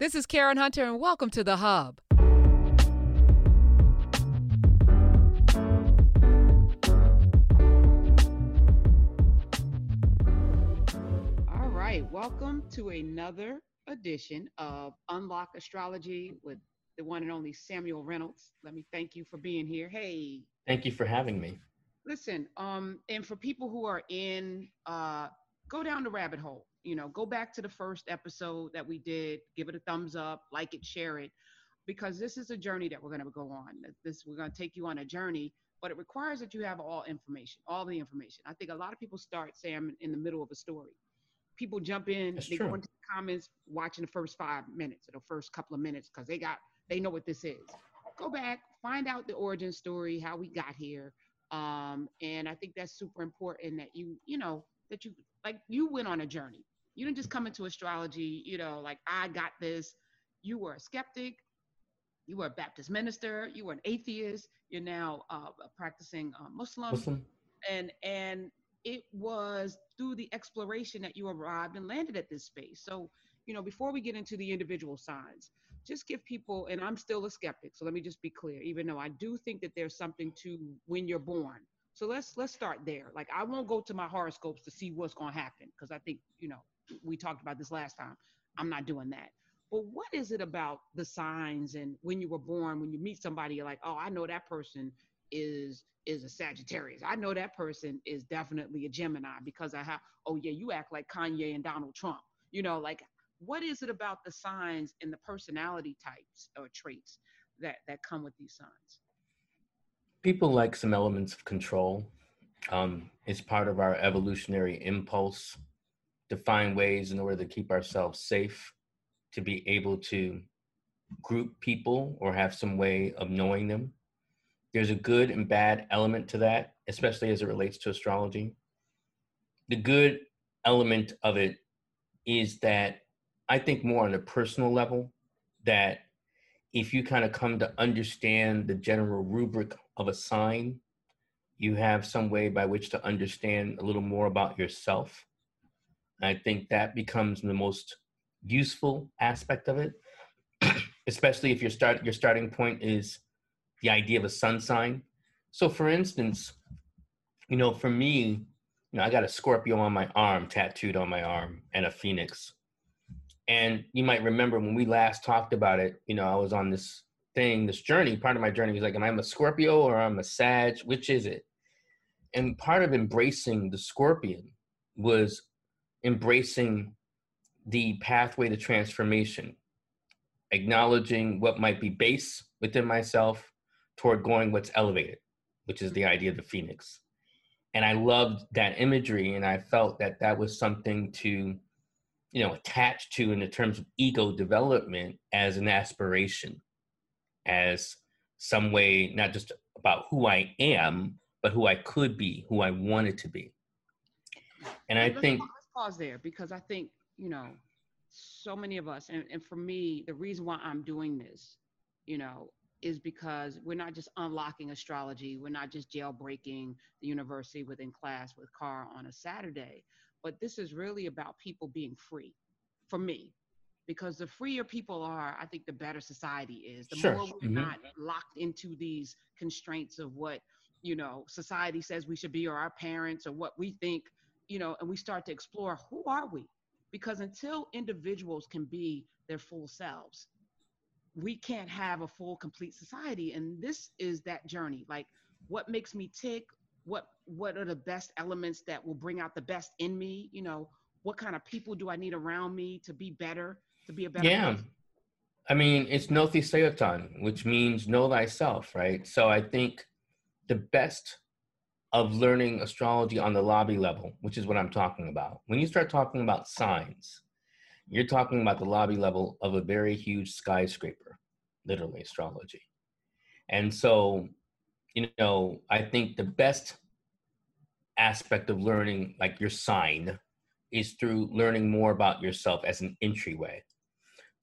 This is Karen Hunter, and welcome to The Hub. All right, welcome to another edition of Unlock Astrology with the one and only Samuel Reynolds. Let me thank you for being here. Hey, Thank you for having me. listen, um, and for people who are in, uh, go down the rabbit hole. You know, go back to the first episode that we did. Give it a thumbs up, like it, share it, because this is a journey that we're going to go on. This we're going to take you on a journey, but it requires that you have all information, all the information. I think a lot of people start Sam in the middle of a story. People jump in, That's they true. go into the comments, watching the first five minutes or the first couple of minutes because they got they know what this is. Go back, find out the origin story, how we got here, um, and I think that's super important that you you know that you like you went on a journey. You didn't just come into astrology, you know, like I got this. You were a skeptic. You were a Baptist minister. You were an atheist. You're now uh, a practicing uh, Muslim Muslim? and and it was through the exploration that you arrived and landed at this space so you know before we get into the individual signs just give people and i'm still a skeptic so let me just be clear even though i do think that there's something to when you're born so let's let's start there like i won't go to my horoscopes to see what's going to happen because i think you know we talked about this last time i'm not doing that but what is it about the signs and when you were born when you meet somebody you're like oh i know that person is is a Sagittarius. I know that person is definitely a Gemini because I have oh yeah, you act like Kanye and Donald Trump. You know, like what is it about the signs and the personality types or traits that that come with these signs? People like some elements of control. Um, it's part of our evolutionary impulse to find ways in order to keep ourselves safe, to be able to group people or have some way of knowing them. There's a good and bad element to that, especially as it relates to astrology. The good element of it is that I think more on a personal level, that if you kind of come to understand the general rubric of a sign, you have some way by which to understand a little more about yourself. I think that becomes the most useful aspect of it, especially if your start your starting point is the idea of a sun sign. So, for instance, you know, for me, you know, I got a Scorpio on my arm, tattooed on my arm, and a phoenix. And you might remember when we last talked about it, you know, I was on this thing, this journey. Part of my journey was like, am I a Scorpio or I'm a Sag? Which is it? And part of embracing the Scorpion was embracing the pathway to transformation, acknowledging what might be base within myself toward going what's elevated, which is the idea of the phoenix. And I loved that imagery, and I felt that that was something to you know attach to in the terms of ego development as an aspiration as some way not just about who i am but who i could be who i wanted to be and i Let's think pa- let's pause there because I think you know so many of us, and, and for me, the reason why I'm doing this, you know, is because we're not just unlocking astrology, we're not just jailbreaking the university within class with Car on a Saturday, but this is really about people being free. For me, because the freer people are, I think the better society is. The Sure. more we're Mhm. not locked into these constraints of what you know society says we should be, or our parents, or what we think you know, and we start to explore who are we? Because until individuals can be their full selves, we can't have a full, complete society. And this is that journey. Like, what makes me tick? What What are the best elements that will bring out the best in me? You know, what kind of people do I need around me to be better, to be a better? yeah person? i mean it's gnothi seauton which means know thyself right so i think the best of learning astrology on the lobby level which is what i'm talking about when you start talking about signs you're talking about the lobby level of a very huge skyscraper literally astrology and so you know i think the best aspect of learning like your sign is through learning more about yourself as an entryway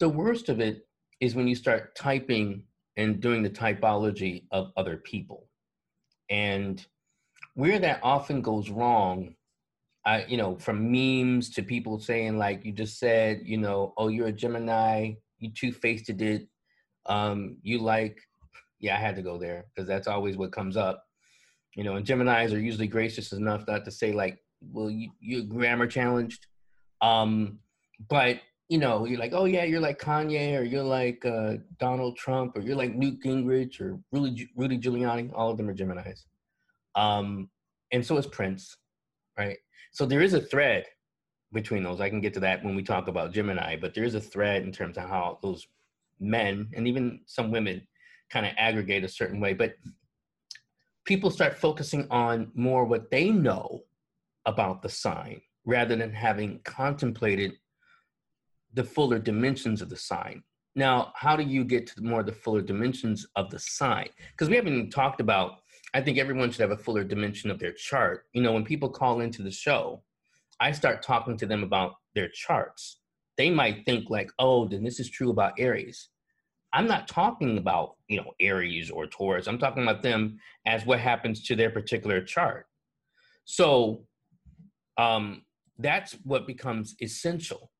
the worst of it is when you start typing and doing the typology of other people and where that often goes wrong I, you know, from memes to people saying like you just said, you know, oh, you're a Gemini, you two faced it. Um, you like, yeah, I had to go there because that's always what comes up. You know, and Gemini's are usually gracious enough not to say like, well, you you grammar challenged. Um, but you know, you're like, oh yeah, you're like Kanye, or you're like uh, Donald Trump, or you're like Newt Gingrich, or Rudy, Rudy Giuliani. All of them are Gemini's, um, and so is Prince, right? So there is a thread between those. I can get to that when we talk about Gemini, but there is a thread in terms of how those men and even some women kind of aggregate a certain way. But people start focusing on more what they know about the sign rather than having contemplated the fuller dimensions of the sign. Now, how do you get to more of the fuller dimensions of the sign? Because we haven't even talked about, I think everyone should have a fuller dimension of their chart. You know, when people call into the show, I start talking to them about their charts. They might think like, oh, then this is true about Aries. I'm not talking about, you know, Aries or Taurus. I'm talking about them as what happens to their particular chart. So um, that's what becomes essential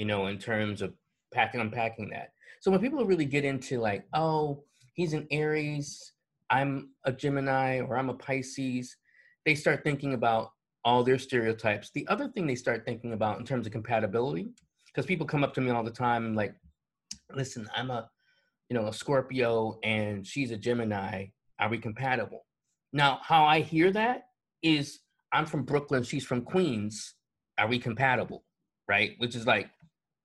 you know, in terms of packing, unpacking that. So when people really get into like, oh, he's an Aries, I'm a Gemini, or I'm a Pisces, they start thinking about all their stereotypes. The other thing they start thinking about in terms of compatibility, because people come up to me all the time like, listen, I'm a, you know, a Scorpio and she's a Gemini. Are we compatible? Now, how I hear that is I'm from Brooklyn, she's from Queens. Are we compatible? Right? Which is like,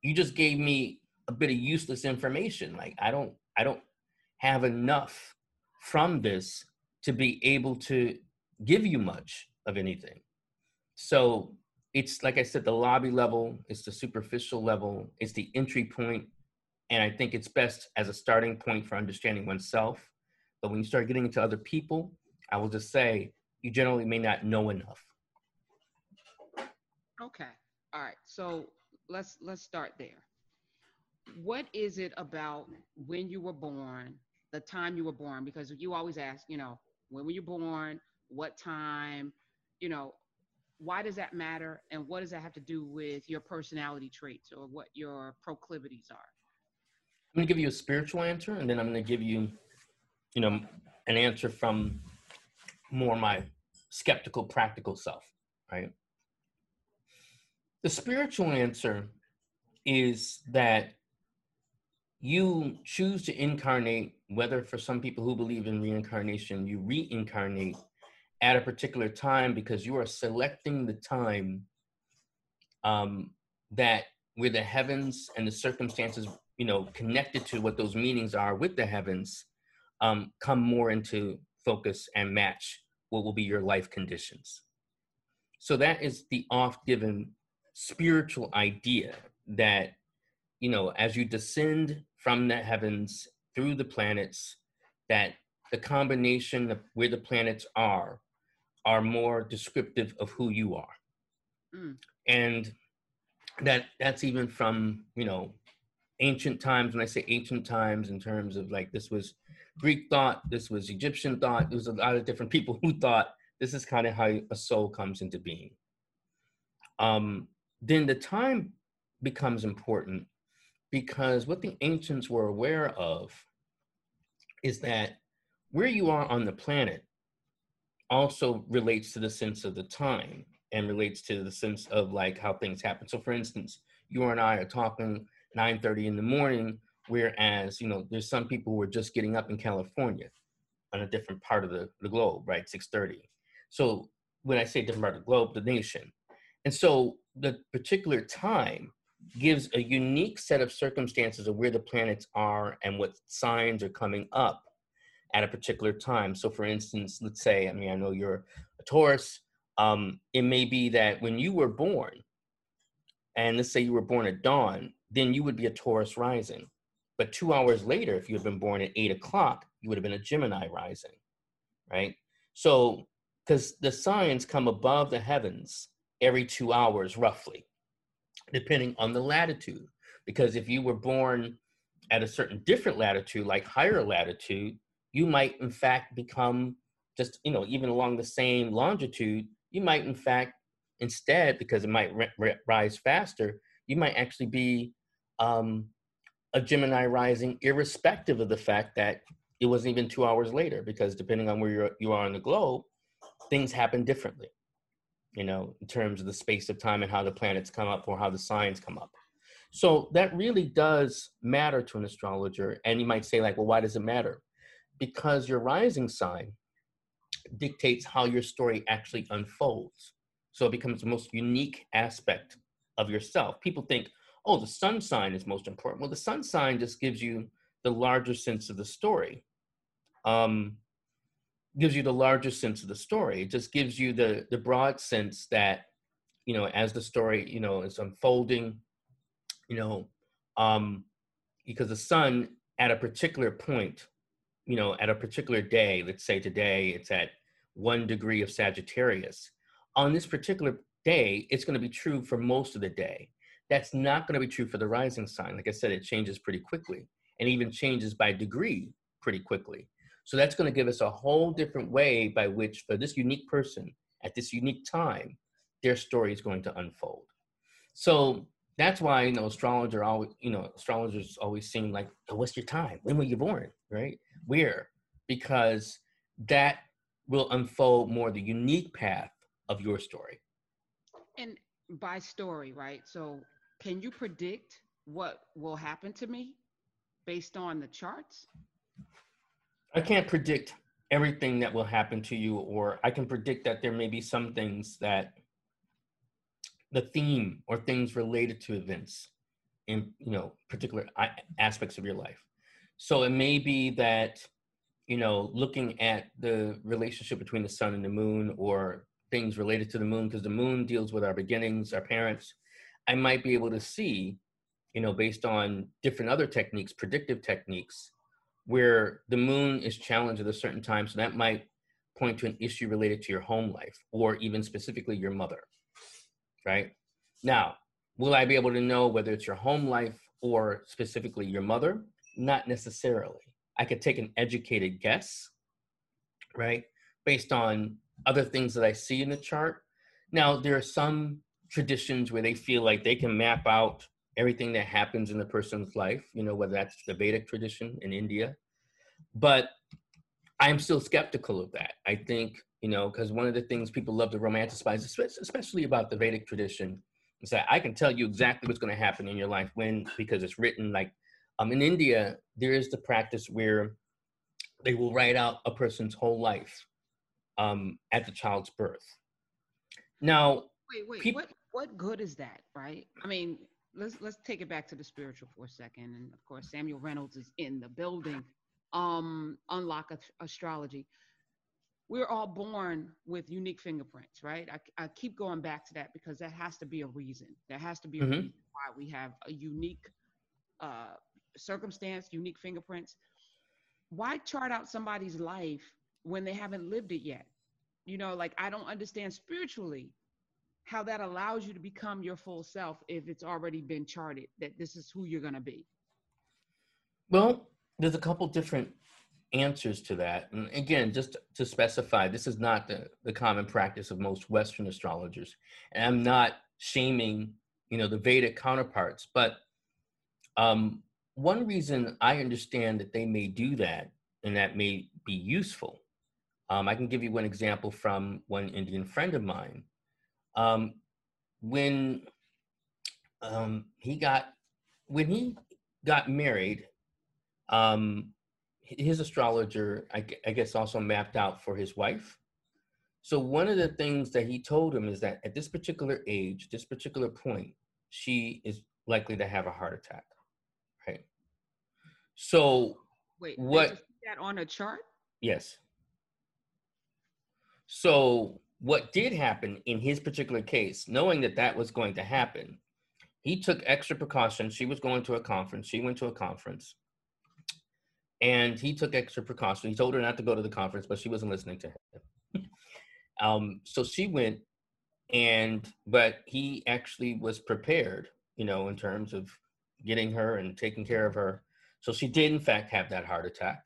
you just gave me a bit of useless information. Like I don't I don't have enough from this to be able to give you much of anything. So it's like I said, the lobby level, it's the superficial level, it's the entry point, and I think it's best as a starting point for understanding oneself. But when you start getting into other people, I will just say you generally may not know enough. Okay. All right. So let's let's start there. What is it about when you were born, the time you were born? Because you always ask, you know, when were you born? What time? You know, why does that matter? And what does that have to do with your personality traits or what your proclivities are? I'm to give you a spiritual answer, and then I'm to give you, you know, an answer from more my skeptical, practical self, right? The spiritual answer is that you choose to incarnate, whether for some people who believe in reincarnation, you reincarnate at a particular time because you are selecting the time um, that where the heavens and the circumstances, you know, connected to what those meanings are with the heavens, um, come more into focus and match what will be your life conditions. So that is the oft given spiritual idea that you know as you descend from the heavens through the planets that the combination of where the planets are are more descriptive of who you are mm. and that that's even from you know ancient times when i say ancient times in terms of like this was greek thought this was egyptian thought there was a lot of different people who thought this is kind of how a soul comes into being um then the time becomes important because what the ancients were aware of is that where you are on the planet also relates to the sense of the time and relates to the sense of like how things happen. So for instance, you and I are talking 9:30 in the morning, whereas you know there's some people who are just getting up in California on a different part of the, the globe, right? 6:30. So when I say different part of the globe, the nation. And so the particular time gives a unique set of circumstances of where the planets are and what signs are coming up at a particular time. So, for instance, let's say, I mean, I know you're a Taurus. Um, it may be that when you were born, and let's say you were born at dawn, then you would be a Taurus rising. But two hours later, if you had been born at eight o'clock, you would have been a Gemini rising, right? So, because the signs come above the heavens every two hours, roughly, depending on the latitude. Because if you were born at a certain different latitude, like higher latitude, you might in fact become just, you know, even along the same longitude, you might in fact, instead, because it might rise faster, you might actually be um, a Gemini rising, irrespective of the fact that it wasn't even two hours later, because depending on where you are on the globe, things happen differently, you know, in terms of the space of time and how the planets come up or how the signs come up. So that really does matter to an astrologer. And you might say, like, well, why does it matter? Because your rising sign dictates how your story actually unfolds. So it becomes the most unique aspect of yourself. People think, oh, the sun sign is most important. Well, the sun sign just gives you the larger sense of the story. Um, gives you the larger sense of the story. It just gives you the the broad sense that, you know, as the story, you know, is unfolding, you know, um, because the sun at a particular point, you know, at a particular day, let's say today it's at one degree of Sagittarius. On this particular day, it's going to be true for most of the day. That's not going to be true for the rising sign. Like I said, it changes pretty quickly and even changes by degree pretty quickly. So that's going to give us a whole different way by which, for this unique person at this unique time, their story is going to unfold. So that's why you know astrologer always you know astrologers always seem like oh, what's your time when were you born right where because that will unfold more the unique path of your story And by story, right? So can you predict what will happen to me based on the charts? I can't predict everything that will happen to you or i can predict that there may be some things that the theme or things related to events in you know particular aspects of your life. So it may be that you know looking at the relationship between the sun and the moon or things related to the moon because the moon deals with our beginnings our parents i might be able to see you know based on different other techniques predictive techniques where the moon is challenged at a certain time so that might point to an issue related to your home life or even specifically your mother right? Now, will I be able to know whether it's your home life or specifically your mother? Not necessarily. I could take an educated guess, right? Based on other things that I see in the chart. Now, there are some traditions where they feel like they can map out everything that happens in a person's life, you know, whether that's the Vedic tradition in India. But I'm still skeptical of that. I think you know, because one of the things people love to romanticize, especially about the Vedic tradition, is that I can tell you exactly what's going to happen in your life when, because it's written. Like um, in India, there is the practice where they will write out a person's whole life um, at the child's birth. Now, Wait, wait, what what good is that, right? I mean, let's let's take it back to the spiritual for a second. And of course, Samuel Reynolds is in the building. Um, unlock Ast- astrology. We're all born with unique fingerprints, right? I, I keep going back to that because that has to be a reason. There has to be a Mhm. reason why we have a unique uh, circumstance, unique fingerprints. Why chart out somebody's life when they haven't lived it yet? You know, like I don't understand spiritually how that allows you to become your full self if it's already been charted that this is who you're going to be. Well, there's a couple different answers to that. And again, just to specify, this is not the, the common practice of most Western astrologers. And I'm not shaming, you know, the Vedic counterparts, but um, one reason I understand that they may do that and that may be useful. Um, I can give you one example from one Indian friend of mine. Um, when um, he got when he got married, um, his astrologer, I, I guess, also mapped out for his wife. So one of the things that he told him is that at this particular age, this particular point, she is likely to have a heart attack, right? So Wait, What- They just put that on a chart? Yes. So, what did happen in his particular case, knowing that that was going to happen, he took extra precautions. She was going to a conference. She went to a conference. And he took extra precautions. He told her not to go to the conference, but she wasn't listening to him. um, so she went, and, but he actually was prepared, you know, in terms of getting her and taking care of her. So she did, in fact, have that heart attack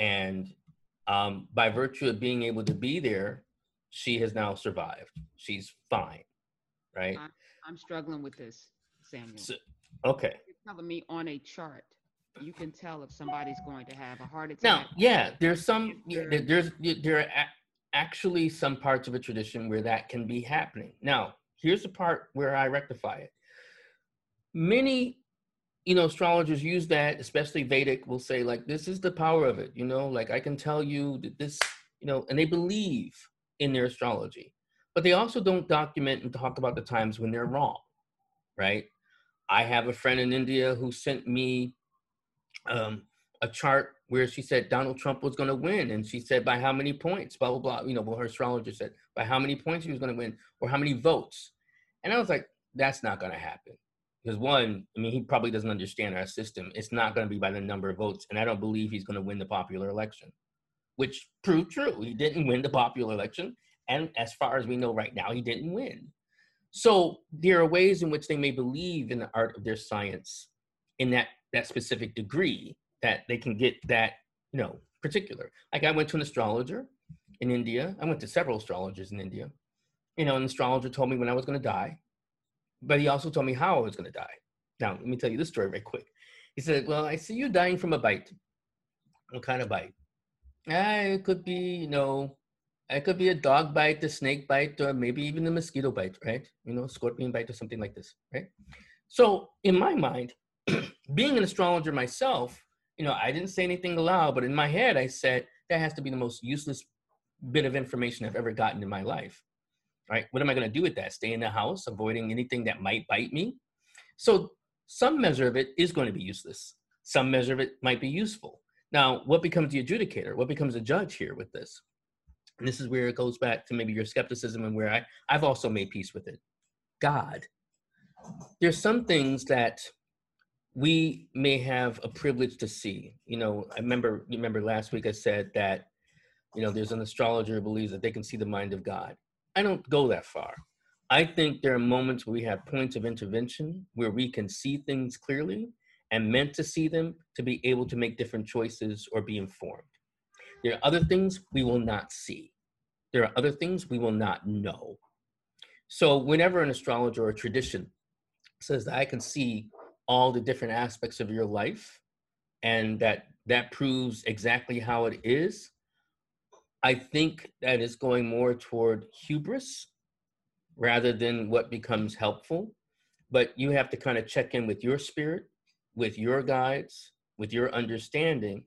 and um, by virtue of being able to be there, she has now survived. She's fine, right? I'm struggling with this, Samuel. So- Okay, You're telling me on a chart, you can tell if somebody's going to have a heart attack. Now, yeah, there's some, yeah, Sure. there- there's, there are actually some parts of a tradition where that can be happening. Now, here's the part where I rectify it. Many, you know, astrologers use that, especially Vedic, will say, like, this is the power of it, you know, like I can tell you that this, you know, and they believe in their astrology, but they also don't document and talk about the times when they're wrong, right? I have a friend in India who sent me um, a chart where she said Donald Trump was going to win, and she said by how many points, blah blah blah. You know, what her astrologer said by how many points he was going to win, or how many votes. And I was like, that's not going to happen because one, I mean, he probably doesn't understand our system. It's not going to be by the number of votes, and I don't believe he's going to win the popular election, which proved true. He didn't win the popular election, and as far as we know right now, he didn't win. So there are ways in which they may believe in the art of their science in that that specific degree that they can get that you know particular. Like i went to an astrologer in india. I went to several astrologers in india. You know an astrologer told me when i was going to die but he also told me how i was going to die. Now let me tell you this story very quick. He said well i see you dying from a bite. What kind of bite ah, it could be you know it could be a dog bite a snake bite or maybe even a mosquito bite right you know scorpion bite or something like this right so in my mind being an astrologer myself, you know, I didn't say anything aloud, but in my head, I said that has to be the most useless bit of information I've ever gotten in my life. Right? What am I going to do with that? Stay in the house, avoiding anything that might bite me? So, some measure of it is going to be useless. Some measure of it might be useful. Now, what becomes the adjudicator? What becomes a judge here with this? And this is where it goes back to maybe your skepticism and where I, I've also made peace with it. God. There's some things that we may have a privilege to see. You know, I remember you remember last week I said that, you know, there's an astrologer who believes that they can see the mind of God. I don't go that far. I think there are moments where we have points of intervention where we can see things clearly and meant to see them to be able to make different choices or be informed. There are other things we will not see. There are other things we will not know. So whenever an astrologer or tradition says that I can see all the different aspects of your life and that that proves exactly how it is i think that is going more toward hubris rather than what becomes helpful but you have to kind of check in with your spirit with your guides with your understanding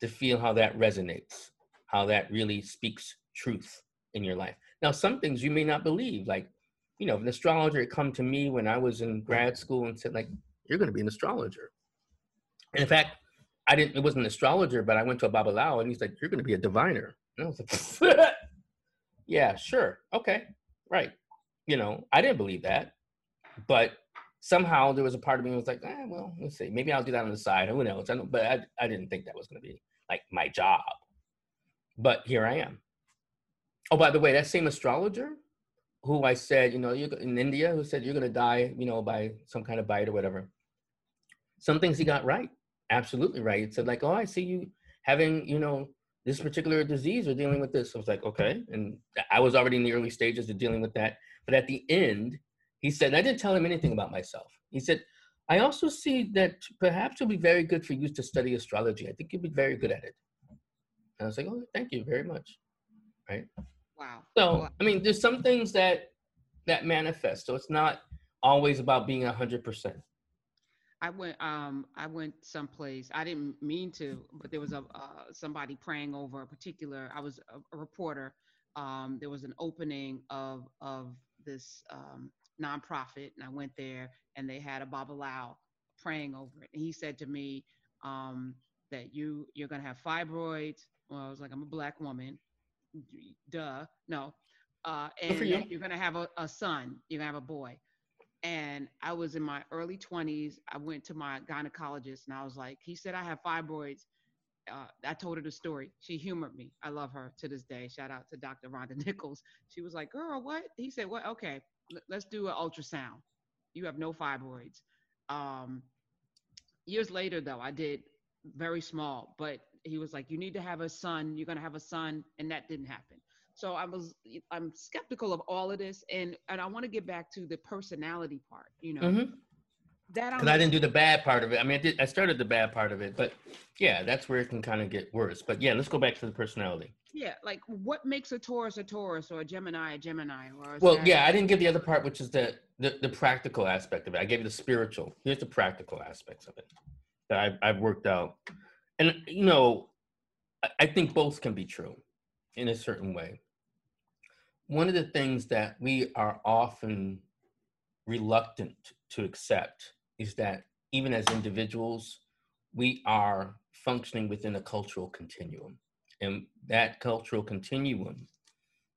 to feel how that resonates how that really speaks truth in your life now some things you may not believe like you know if an astrologer had come to me when i was in grad school and said like you're going to be an astrologer. And in fact, I didn't, it wasn't an astrologer, but I went to a Babalawo and he's like, you're going to be a diviner. And I was like, yeah, sure. Okay. Right. You know, I didn't believe that, but somehow there was a part of me was like, eh, well, let's see, maybe I'll do that on the side. Who knows? I but I, I didn't think that was going to be like my job. But here I am. Oh, by the way, that same astrologer who I said, you know, in India, who said you're going to die, you know, by some kind of bite or whatever. Some things he got right, absolutely right. It said like, oh, I see you having, you know, this particular disease or dealing with this. I was like, okay, and I was already in the early stages of dealing with that. But at the end, he said, I didn't tell him anything about myself. He said, I also see that perhaps it'll be very good for you to study astrology. I think you'd be very good at it. And I was like, oh, thank you very much. Right. Wow. So Wow. I mean, there's some things that that manifest. So it's not always about being a hundred percent. I went um I went someplace I didn't mean to but there was a uh, somebody praying over a particular I was a, a reporter um there was an opening of of this um nonprofit and I went there and they had a babalawo praying over it and he said to me um that you you're to have fibroids well I was like I'm a black woman duh no uh and you. you're to have a, a son you're to have a boy and I was in my early 20s. I went to my gynecologist and I was like, he said I have fibroids. Uh, I told her the story. She humored me. I love her to this day. Shout out to Dr. Rhonda Nichols. She was like, girl, what? He said, what? Okay, let's do an ultrasound. You have no fibroids. Um, years later, though, I did very small, but he was like, you need to have a son. You're going to have a son. And that didn't happen. So I was, I'm skeptical of all of this. And, and I want to get back to the personality part, you know, Mhm. that because I didn't do the bad part of it. I mean, I, did, I started the bad part of it, but yeah, that's where it can kind of get worse. But yeah, let's go back to the personality. Yeah, like what makes a Taurus a Taurus or a Gemini a Gemini or a Well, yeah, I didn't give the other part, which is the, the the practical aspect of it. I gave you the spiritual. Here's the practical aspects of it that I've, I've worked out, and you know, I, I think both can be true in a certain way. One of the things that we are often reluctant to accept is that even as individuals, we are functioning within a cultural continuum. And that cultural continuum,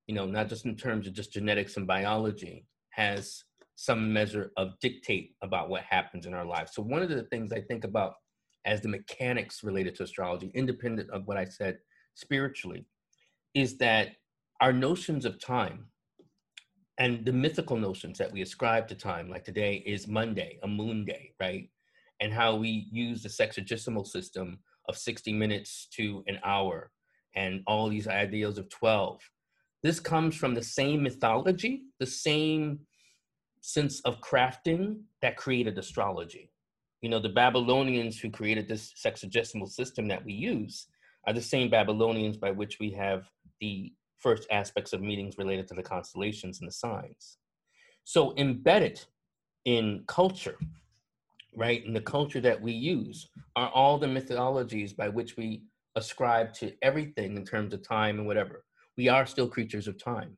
you know, not just in terms of just genetics and biology, has some measure of dictate about what happens in our lives. So, one of the things I think about as the mechanics related to astrology, independent of what I said spiritually, is that our notions of time and the mythical notions that we ascribe to time, like today is Monday, a moon day, right? And how we use the sexagesimal system of 60 minutes to an hour and all these ideals of 12. This comes from the same mythology, the same sense of crafting that created astrology. You know, the Babylonians who created this sexagesimal system that we use are the same Babylonians by which we have the first aspects of meetings related to the constellations and the signs. So embedded in culture, right, in the culture that we use, are all the mythologies by which we ascribe to everything in terms of time and whatever. We are still creatures of time.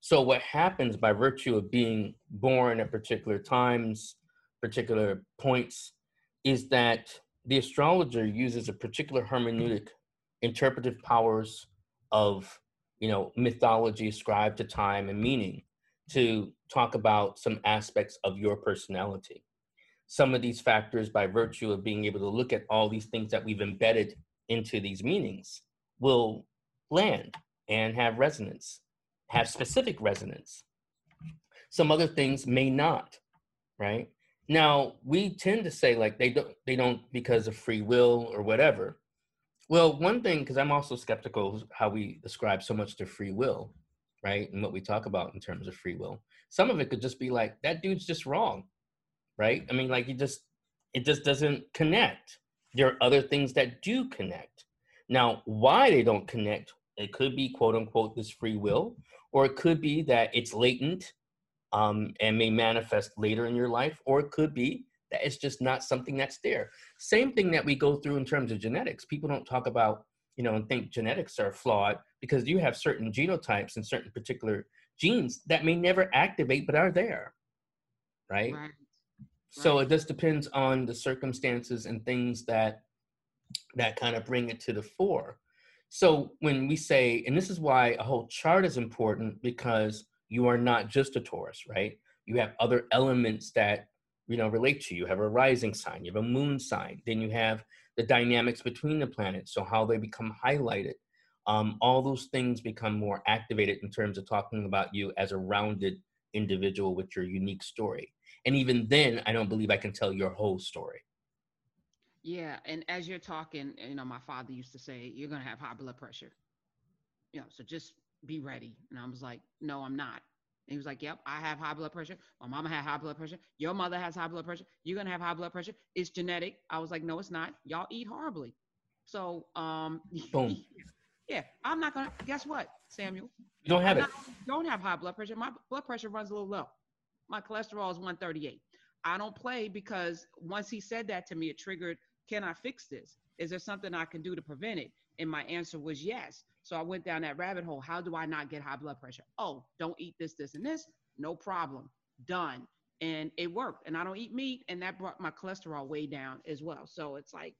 So what happens by virtue of being born at particular times, particular points, is that the astrologer uses a particular hermeneutic, interpretive powers of you know, mythology ascribed to time and meaning to talk about some aspects of your personality. Some of these factors, by virtue of being able to look at all these things that we've embedded into these meanings, will land and have resonance, have specific resonance. Some other things may not, right? Now, we tend to say like they don't they don't because of free will or whatever. Well, one thing, because I'm also skeptical of how we ascribe so much to free will, right? And what we talk about in terms of free will. Some of it could just be like, that dude's just wrong, right? I mean, like, he just, it just doesn't connect. There are other things that do connect. Now, why they don't connect, it could be quote unquote this free will, or it could be that it's latent um, and may manifest later in your life, or it could be that it's just not something that's there. Same thing that we go through in terms of genetics. People don't talk about, you know, and think genetics are flawed because you have certain genotypes and certain particular genes that may never activate but are there. Right? Right. So right. it just depends on the circumstances and things that that kind of bring it to the fore. So when we say, and this is why a whole chart is important because you are not just a Taurus, right? You have other elements that you know relate to you. you have a rising sign you have a moon sign then you have the dynamics between the planets so how they become highlighted um, all those things become more activated in terms of talking about you as a rounded individual with your unique story and even then i don't believe i can tell your whole story Yeah, and as you're talking, you know, my father used to say, "You're gonna have high blood pressure." You know, so just be ready. And I was like, "No, I'm not." And he was like, "Yep, I have high blood pressure. My mama had high blood pressure. Your mother has high blood pressure. You're gonna have high blood pressure. It's genetic." I was like, "No, it's not. Y'all eat horribly." So, um, Boom. yeah, I'm not gonna. Guess what, Samuel? You don't have it don't have high blood pressure. My blood pressure runs a little low. My cholesterol is 138. I don't play because once he said that to me, it triggered, can I fix this? Is there something I can do to prevent it? And my answer was yes. So I went down that rabbit hole. How do I not get high blood pressure? Oh, don't eat this, this, and this. No problem. Done. And it worked. And I don't eat meat, and that brought my cholesterol way down as well. So it's like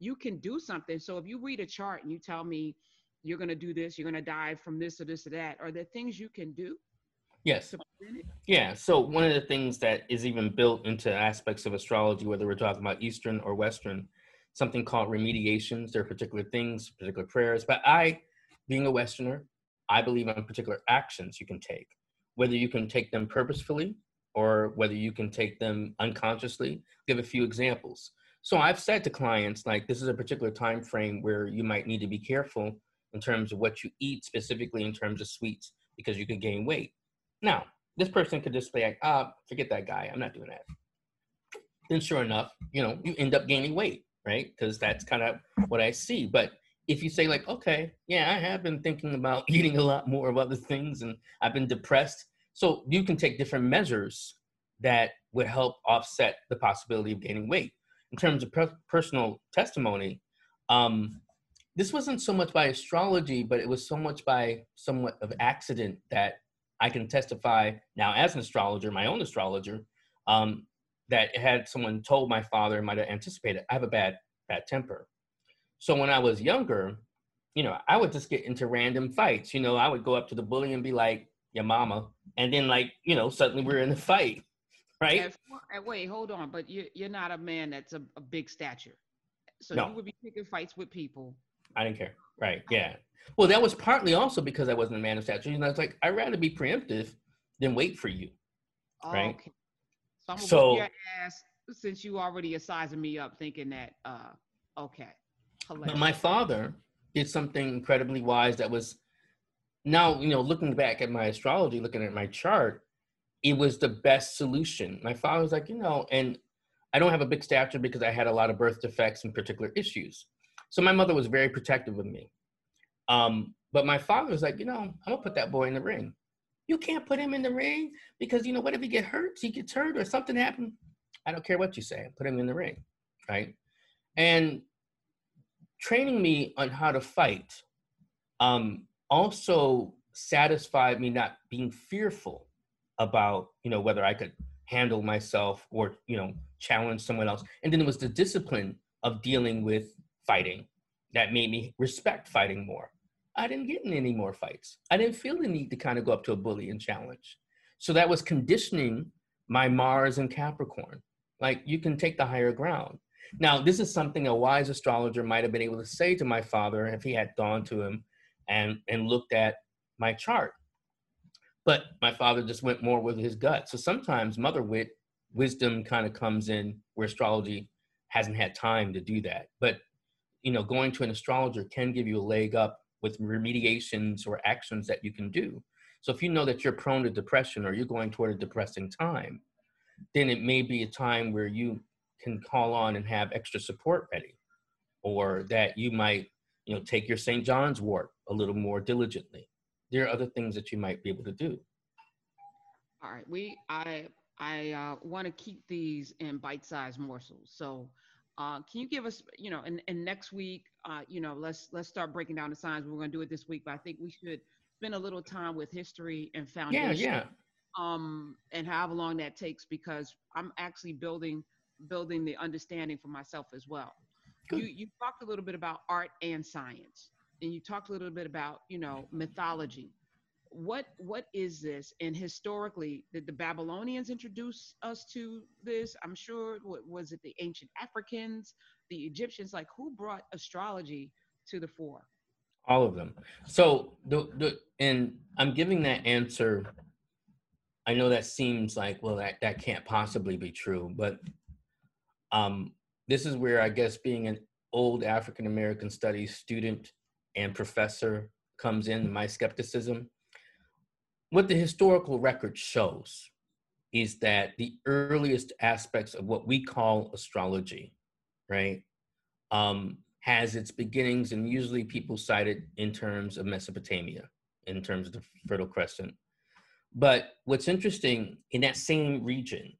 you can do something. So if you read a chart and you tell me you're going to do this, you're going to die from this or this or that, are there things you can do yes to prevent it? Yeah. So one of the things that is even built into aspects of astrology, whether we're talking about Eastern or Western, something called remediations. There are particular things, particular prayers. But I, being a Westerner, I believe on particular actions you can take, whether you can take them purposefully or whether you can take them unconsciously. Give a few examples. So I've said to clients like this is a particular time frame where you might need to be careful in terms of what you eat, specifically in terms of sweets, because you could gain weight. Now, this person could just be like, ah, forget that guy. I'm not doing that. then sure enough, you know, you end up gaining weight, right? Because that's kind of what I see. But if you say like, okay, yeah, I have been thinking about eating a lot more of other things, and I've been depressed, so you can take different measures that would help offset the possibility of gaining weight. In terms of per- personal testimony, um, this wasn't so much by astrology, but it was so much by somewhat of accident that I can testify now as an astrologer, my own astrologer, um, that had someone told my father might have anticipated I have a bad bad temper. So when I was younger, you know, I would just get into random fights. You know, I would go up to the bully and be like, "Your mama," and then like, you know, suddenly we're in a fight, right? And, wait, hold on, but you you're not a man that's a, a big stature, so No. you would be picking fights with people. I didn't care. Right. Yeah. Well, that was partly also because I wasn't a man of stature. You know, it's like I'd rather be preemptive than wait for you. Right. Okay. So I'm gonna So- your ass since you already are sizing me up, thinking that. uh Okay. But Hilarious. my father did something incredibly wise that was now, you know, looking back at my astrology, looking at my chart, it was the best solution. My father was like, you know, and I don't have a big stature because I had a lot of birth defects and particular issues. So my mother was very protective of me. Um, but my father was like, you know, I'm gonna put that boy in the ring. You can't put him in the ring because you know what if he get hurt? He gets hurt or something happen. I don't care what you say. Put him in the ring, right? And training me on how to fight um, also satisfied me not being fearful about you know whether I could handle myself or you know challenge someone else. And then it was the discipline of dealing with fighting that made me respect fighting more. I didn't get in any more fights. I didn't feel the need to kind of go up to a bully and challenge. So that was conditioning my Mars and Capricorn. Like you can take the higher ground. Now, this is something a wise astrologer might have been able to say to my father if he had gone to him and, and looked at my chart. But my father just went more with his gut. So sometimes mother wit, wisdom kind of comes in where astrology hasn't had time to do that. But you know, going to an astrologer can give you a leg up with remediations or actions that you can do. So if you know that you're prone to depression or you're going toward a depressing time, then it may be a time where you can call on and have extra support ready or that you might you know take your st john's wort a little more diligently there are other things that you might be able to do All right, we I I uh, want to keep these in bite-sized morsels. So, uh, can you give us, you know, and, and next week, uh, you know, let's let's start breaking down the signs. We're going to do it this week, but I think we should spend a little time with history and yeah foundation. yeah Um, and however long that takes, because I'm actually building building the understanding for myself as well. Good. You you talked a little bit about art and science, and you talked a little bit about you know mythology what what is this? And historically did the babylonians introduce us to this? I'm sure what was it the ancient africans the egyptians? Like who brought astrology to the fore? All of them. So the, the and i'm giving that answer. I know that seems like well that that can't possibly be true but um this is where i guess being an old african american studies student and professor comes in my skepticism what the historical record shows is that the earliest aspects of what we call astrology right um, has its beginnings, and usually people cite it in terms of Mesopotamia, in terms of the Fertile Crescent. But what's interesting in that same region,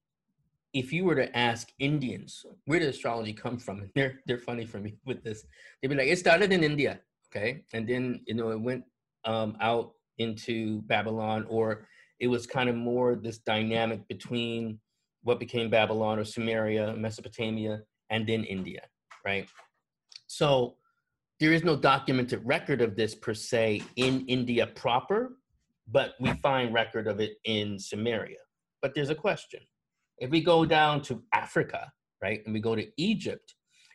if you were to ask Indians, where did astrology come from? And they're they're funny for me with this. They'd be like, it started in India, okay, and then you know it went um, out into Babylon, or it was kind of more this dynamic between what became Babylon or Sumeria, Mesopotamia, and then India, right? So there is no documented record of this per se in India proper, but we find record of it in Sumeria. But there's a question. If we go down to Africa, right, and we go to Egypt,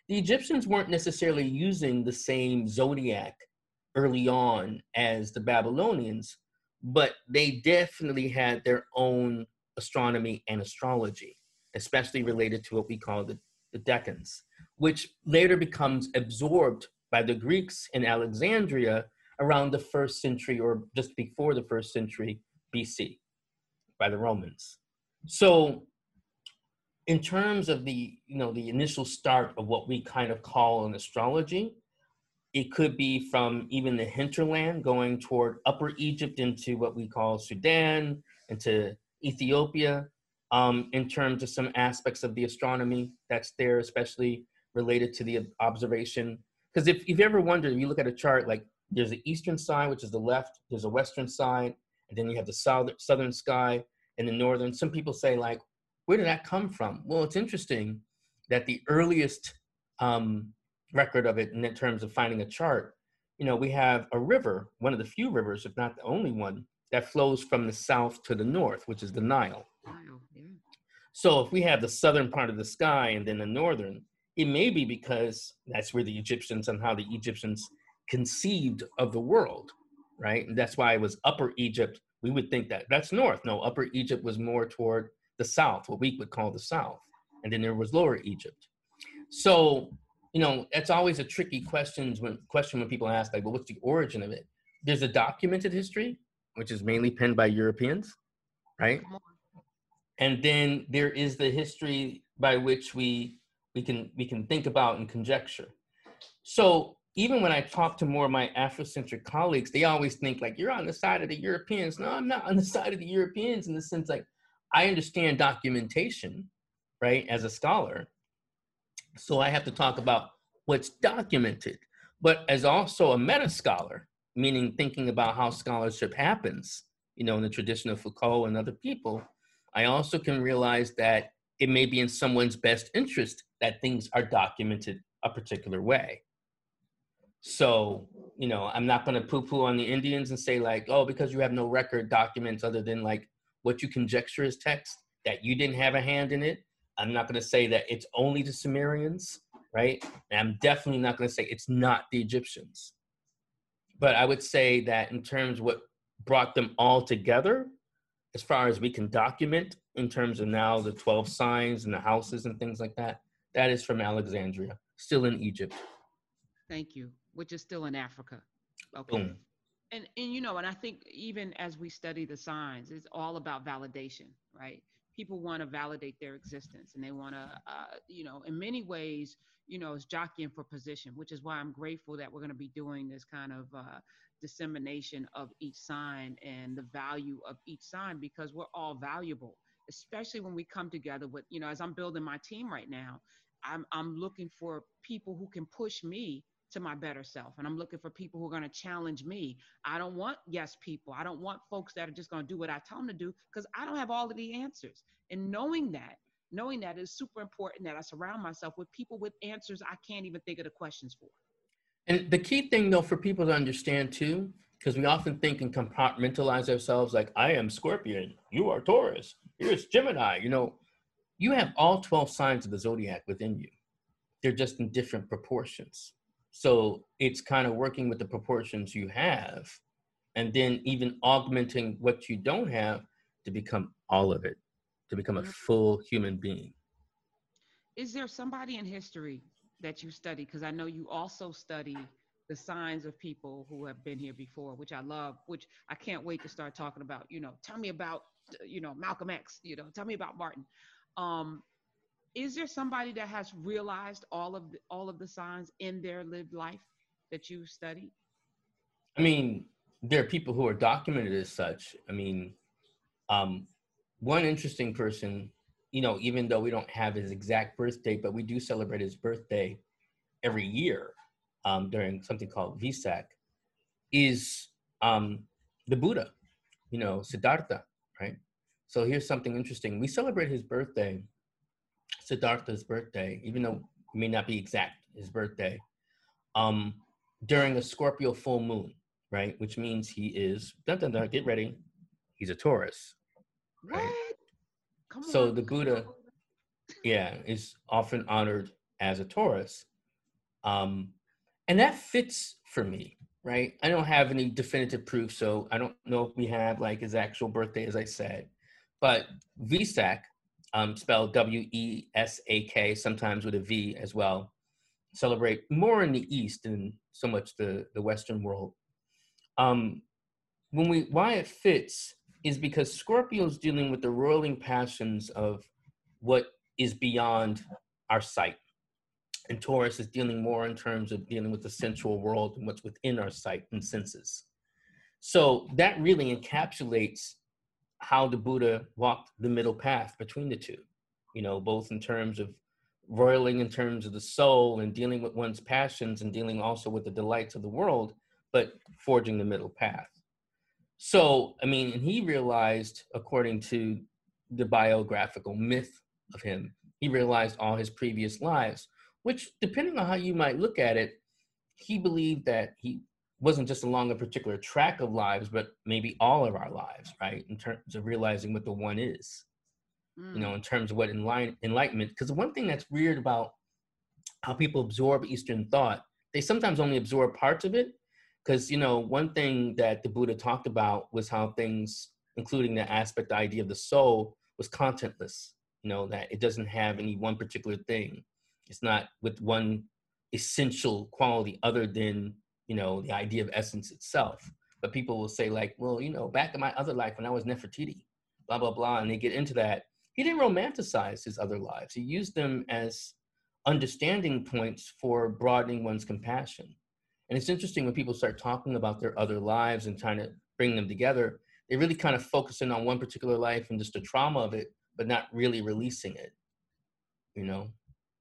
the Egyptians weren't necessarily using the same zodiac early on as the Babylonians, but they definitely had their own astronomy and astrology, especially related to what we call the, the decans, which later becomes absorbed by the Greeks in Alexandria around the first century or just before the first century BC by the Romans. So in terms of the you know the initial start of what we kind of call an astrology, it could be from even the hinterland going toward Upper Egypt into what we call Sudan, into Ethiopia, um, in terms of some aspects of the astronomy that's there, especially related to the observation. Because if you've ever wonder, if you look at a chart, like there's the eastern side, which is the left, there's a western side, and then you have the south, southern sky and the northern. Some people say, like, where did that come from? Well, it's interesting that the earliest um, record of it in terms of finding a chart, you know, we have a river, one of the few rivers, if not the only one, that flows from the south to the north, which is the Nile. Nile yeah. So if we have the southern part of the sky and then the northern, it may be because that's where the Egyptians and how the Egyptians conceived of the world, right? And that's why it was Upper Egypt. We would think that that's north. No, Upper Egypt was more toward the south, what we would call the south. And then there was Lower Egypt. So, you know, that's always a tricky question when question when people ask, like, well, what's the origin of it? There's a documented history, which is mainly penned by Europeans, right? And then there is the history by which we we can we can think about and conjecture. So even when I talk to more of my Afrocentric colleagues, they always think like you're on the side of the Europeans. No, I'm not on the side of the Europeans in the sense like I understand documentation, right, as a scholar. So I have to talk about what's documented, but as also a meta scholar, meaning thinking about how scholarship happens, you know, in the tradition of Foucault and other people, I also can realize that it may be in someone's best interest that things are documented a particular way. So, you know, I'm not going to poo poo on the Indians and say, like, oh, because you have no record documents other than like what you conjecture as text, that you didn't have a hand in it. I'm not going to say that it's only the Sumerians, right? And I'm definitely not going to say it's not the Egyptians. But I would say that in terms of what brought them all together, as far as we can document in terms of now the 12 signs and the houses and things like that, that is from Alexandria, still in Egypt. Thank you, which is still in Africa. Okay. Boom and and you know and i think even as we study the signs it's all about validation right people want to validate their existence and they want to uh, you know in many ways you know it's jockeying for position which is why i'm grateful that we're going to be doing this kind of uh, dissemination of each sign and the value of each sign because we're all valuable especially when we come together with you know as i'm building my team right now i'm i'm looking for people who can push me to my better self. And I'm looking for people who are going to challenge me. I don't want yes people. I don't want folks that are just going to do what I tell them to do because I don't have all of the answers. And knowing that, knowing that is super important that I surround myself with people with answers I can't even think of the questions for. And the key thing though for people to understand too, because we often think and compartmentalize ourselves like I am Scorpion, you are Taurus, here's Gemini, you know, you have all 12 signs of the zodiac within you. They're just in different proportions. So it's kind of working with the proportions you have and then even augmenting what you don't have to become all of it, to become a mm-hmm. full human being. Is there somebody in history that you study? Because I know you also study the signs of people who have been here before, which I love, which I can't wait to start talking about. You know, tell me about, you know, Malcolm X, you know, tell me about Martin. Um, is there somebody that has realized all of the, all of the signs in their lived life that you studied? I mean, there are people who are documented as such. I mean, um, one interesting person, you know, even though we don't have his exact birth date, but we do celebrate his birthday every year um, during something called Vesak, is um, the Buddha, you know, Siddhartha, right? So here's something interesting. We celebrate his birthday Siddhartha's birthday, even though it may not be exact his birthday, um, during a Scorpio full moon, right? Which means he is, dun, dun, dun, get ready, he's a Taurus. Right? What? so on, the Buddha, yeah, is often honored as a Taurus. Um, and that fits for me, right? I don't have any definitive proof, so I don't know if we have like his actual birthday, as I said. But Vesak, um, spelled W E S A K, sometimes with a V as well, celebrate more in the East than so much the, the Western world. Um, when we why it fits is because Scorpio is dealing with the roiling passions of what is beyond our sight. And Taurus is dealing more in terms of dealing with the sensual world and what's within our sight and senses. So that really encapsulates how the Buddha walked the middle path between the two, you know, both in terms of roiling in terms of the soul and dealing with one's passions and dealing also with the delights of the world, but forging the middle path. So, I mean, and he realized, according to the biographical myth of him, he realized all his previous lives, which, depending on how you might look at it, he believed that he wasn't just along a particular track of lives, but maybe all of our lives, right? In terms of realizing what the one is, mm. you know, mm. in terms of what enlighten- enlightenment. Because the one thing that's weird about how people absorb Eastern thought, they sometimes only absorb parts of it. Because, you know, one thing that the Buddha talked about was how things, including the aspect, the idea of the soul, was contentless, you know, that it doesn't have any one particular thing. It's not with one essential quality other than you know, the idea of essence itself. But people will say, like, well, you know, back in my other life when I was Nefertiti, blah, blah, blah, and they get into that. He didn't romanticize his other lives. He used them as understanding points for broadening one's compassion. And it's interesting when people start talking about their other lives and trying to bring them together, they really kind of focus in on one particular life and just the trauma of it, but not really releasing it, you know?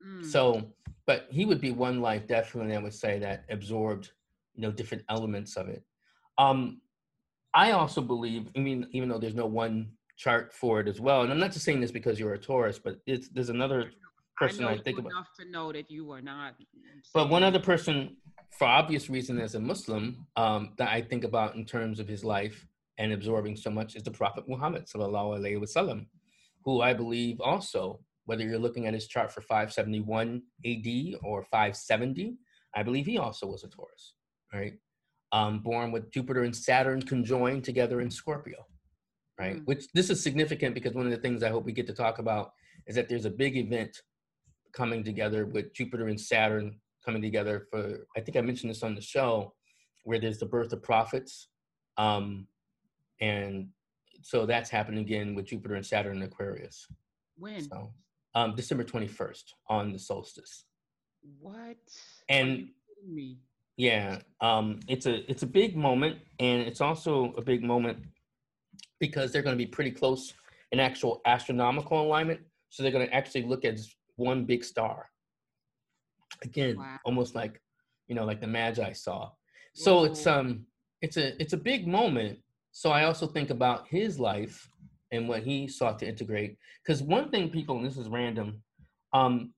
Mm. So, but he would be one life definitely, I would say, that absorbed you know different elements of it. Um i also believe i mean even though there's no one chart for it as well and i'm not just saying this because you're a taurus but it's there's another person i, I think about enough to know that you are not but one other person for obvious reason as a muslim um that i think about in terms of his life and absorbing so much is the prophet muhammad sallallahu alaihi wasallam who i believe also whether you're looking at his chart for 571 AD or 570, I believe he also was a Taurus right? Um, born with Jupiter and Saturn conjoined together in Scorpio, right? Mm. Which this is significant because one of the things I hope we get to talk about is that there's a big event coming together with Jupiter and Saturn coming together for, I think I mentioned this on the show, where there's the birth of prophets. Um, and so that's happening again with Jupiter and Saturn in Aquarius. When? So, um, December 21st on the solstice. What? And yeah, um, it's a it's a big moment, and it's also a big moment because they're going to be pretty close in actual astronomical alignment. So they're going to actually look at one big star. Again, wow. almost like you know, like the Magi saw. So Whoa. it's um, it's a it's a big moment. So I also think about his life and what he sought to integrate. Because one thing people, and this is random, um,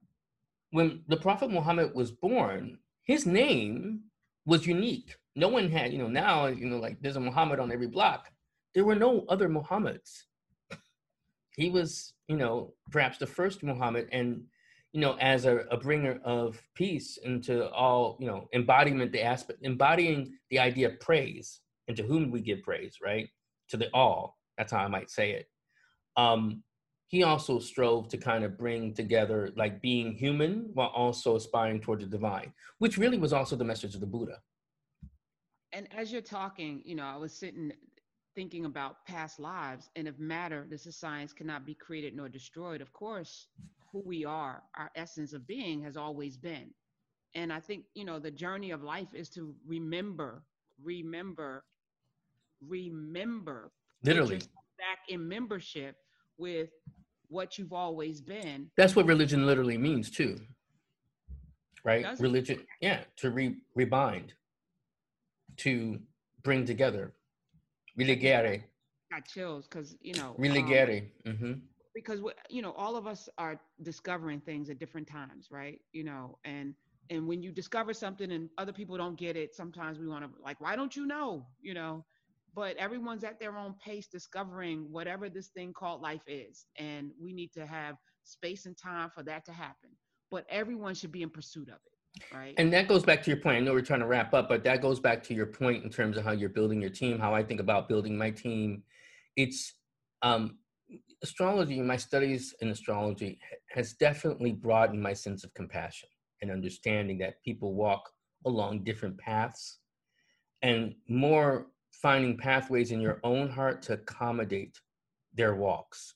when the Prophet Muhammad was born, his name was unique. No one had, you know, now, you know, like there's a Muhammad on every block. There were no other Muhammads. he was, you know, perhaps the first Muhammad and, you know, as a, a bringer of peace into all, you know, embodiment, the aspect, embodying the idea of praise and to whom we give praise, right? To the all. That's how I might say it. Um, he also strove to kind of bring together like being human while also aspiring toward the divine, which really was also the message of the Buddha. And as you're talking, you know, I was sitting thinking about past lives, and if matter, this is science, cannot be created nor destroyed, of course, who we are, our essence of being has always been. And I think, you know, the journey of life is to remember, remember, remember. Literally. Back in membership with what you've always been. That's what religion literally means too. Right? Does religion, it? yeah, to re rebind, to bring together. Religare. Got chills because you know. Religare. Um, mm-hmm. Because you know, all of us are discovering things at different times, right? You know, and and when you discover something and other people don't get it, sometimes we want to like, why don't you know? You know, but everyone's at their own pace discovering whatever this thing called life is and we need to have space and time for that to happen. But everyone should be in pursuit of it right? And that goes back to your point. I know we're trying to wrap up but that goes back to your point in terms of how you're building your team how i think about building my team. It's um, astrology my studies in astrology has definitely broadened my sense of compassion and understanding that people walk along different paths. And more finding pathways in your own heart to accommodate their walks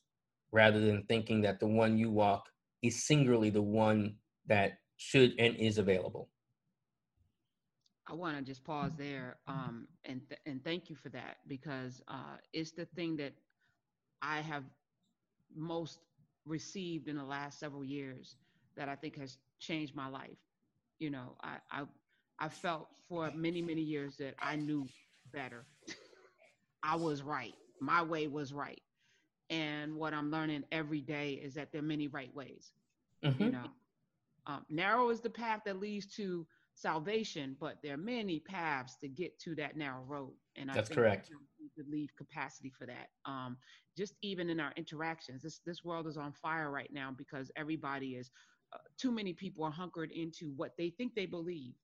rather than thinking that the one you walk is singularly the one that should and is available. I want to just pause there um, and th- and thank you for that because uh, it's the thing that I have most received in the last several years that I think has changed my life. You know, I I, I felt for many many years that I knew better. I was right. My way was right. And what I'm learning every day is that there are many right ways. Mm-hmm. You know, um, narrow is the path that leads to salvation, but there are many paths to get to that narrow road. And I That's think correct. we leave capacity for that. Um, just even in our interactions, this this world is on fire right now because everybody is. Uh, too many people are hunkered into what they think they believe,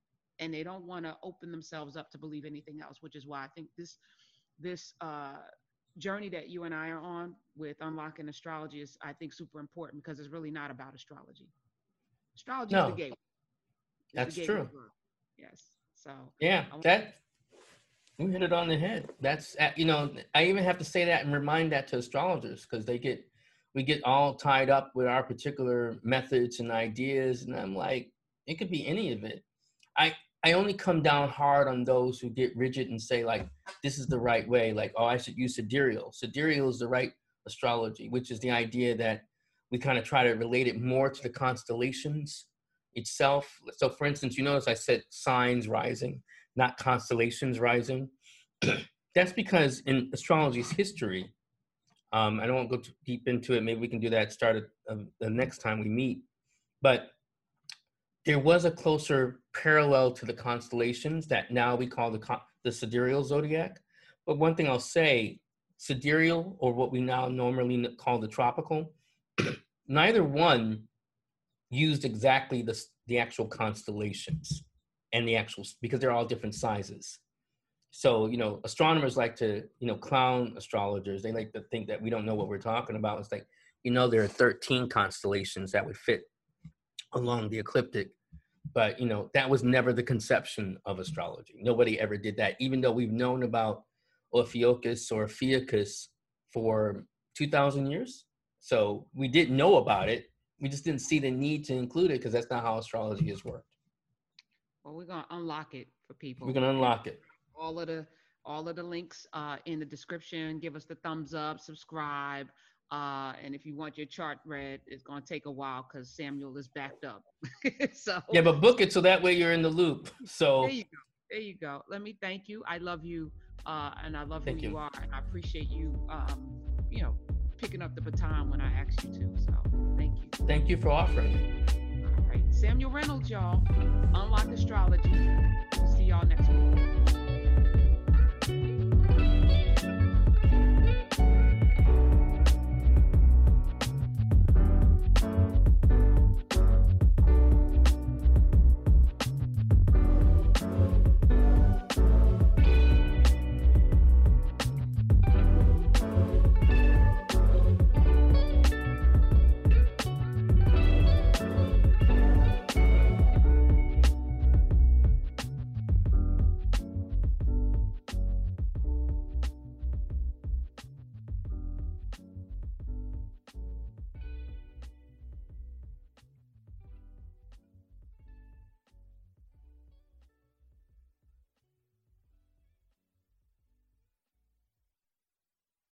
and they don't want to open themselves up to believe anything else. Which is why I think this this uh, journey that you and I are on with unlocking astrology is, I think, super important because it's really not about astrology. Astrology No. is the gateway. It's the That's gateway true. Yes. So Yeah, that you hit it on the head. That's uh, you know, I even have to say that and remind that to astrologers because they get we get all tied up with our particular methods and ideas, and I'm like, it could be any of it. I I only come down hard on those who get rigid and say like this is the right way, like oh I should use sidereal. Sidereal is the right astrology, which is the idea that we kind of try to relate it more to the constellations itself. So, for instance, you notice I said signs rising, not constellations rising. That's because in astrology's history, um, I don't want to go too deep into it. Maybe we can do that start uh, the next time we meet. But there was a closer parallel to the constellations that now we call the the sidereal zodiac. But one thing I'll say, sidereal or what we now normally call the tropical, neither one used exactly the the actual constellations and the actual because they're all different sizes. So you know, astronomers like to you know clown astrologers. They like to think that we don't know what we're talking about. It's like you know there are 13 constellations that would fit along the ecliptic, but you know that was never the conception of astrology. Nobody ever did that, even though we've known about Ophiuchus or Ophiuchus for 2,000 years. So we didn't know about it. We just didn't see the need to include it because that's not how astrology has worked. well, we're gonna unlock it for people. We're gonna unlock it. all of the all of the links uh, in the description. Give us the thumbs up, subscribe, uh, and if you want your chart read, it's gonna take a while because Samuel is backed up. so Yeah, but book it so that way you're in the loop. So there you go. There you go. Let me thank you. I love you, uh, and I love Thank who you. you. are, and I appreciate you. Um, you know, picking up the baton when I asked you to. So thank you. thank you for offering. All right, Samuel Reynolds, y'all. Unlock astrology.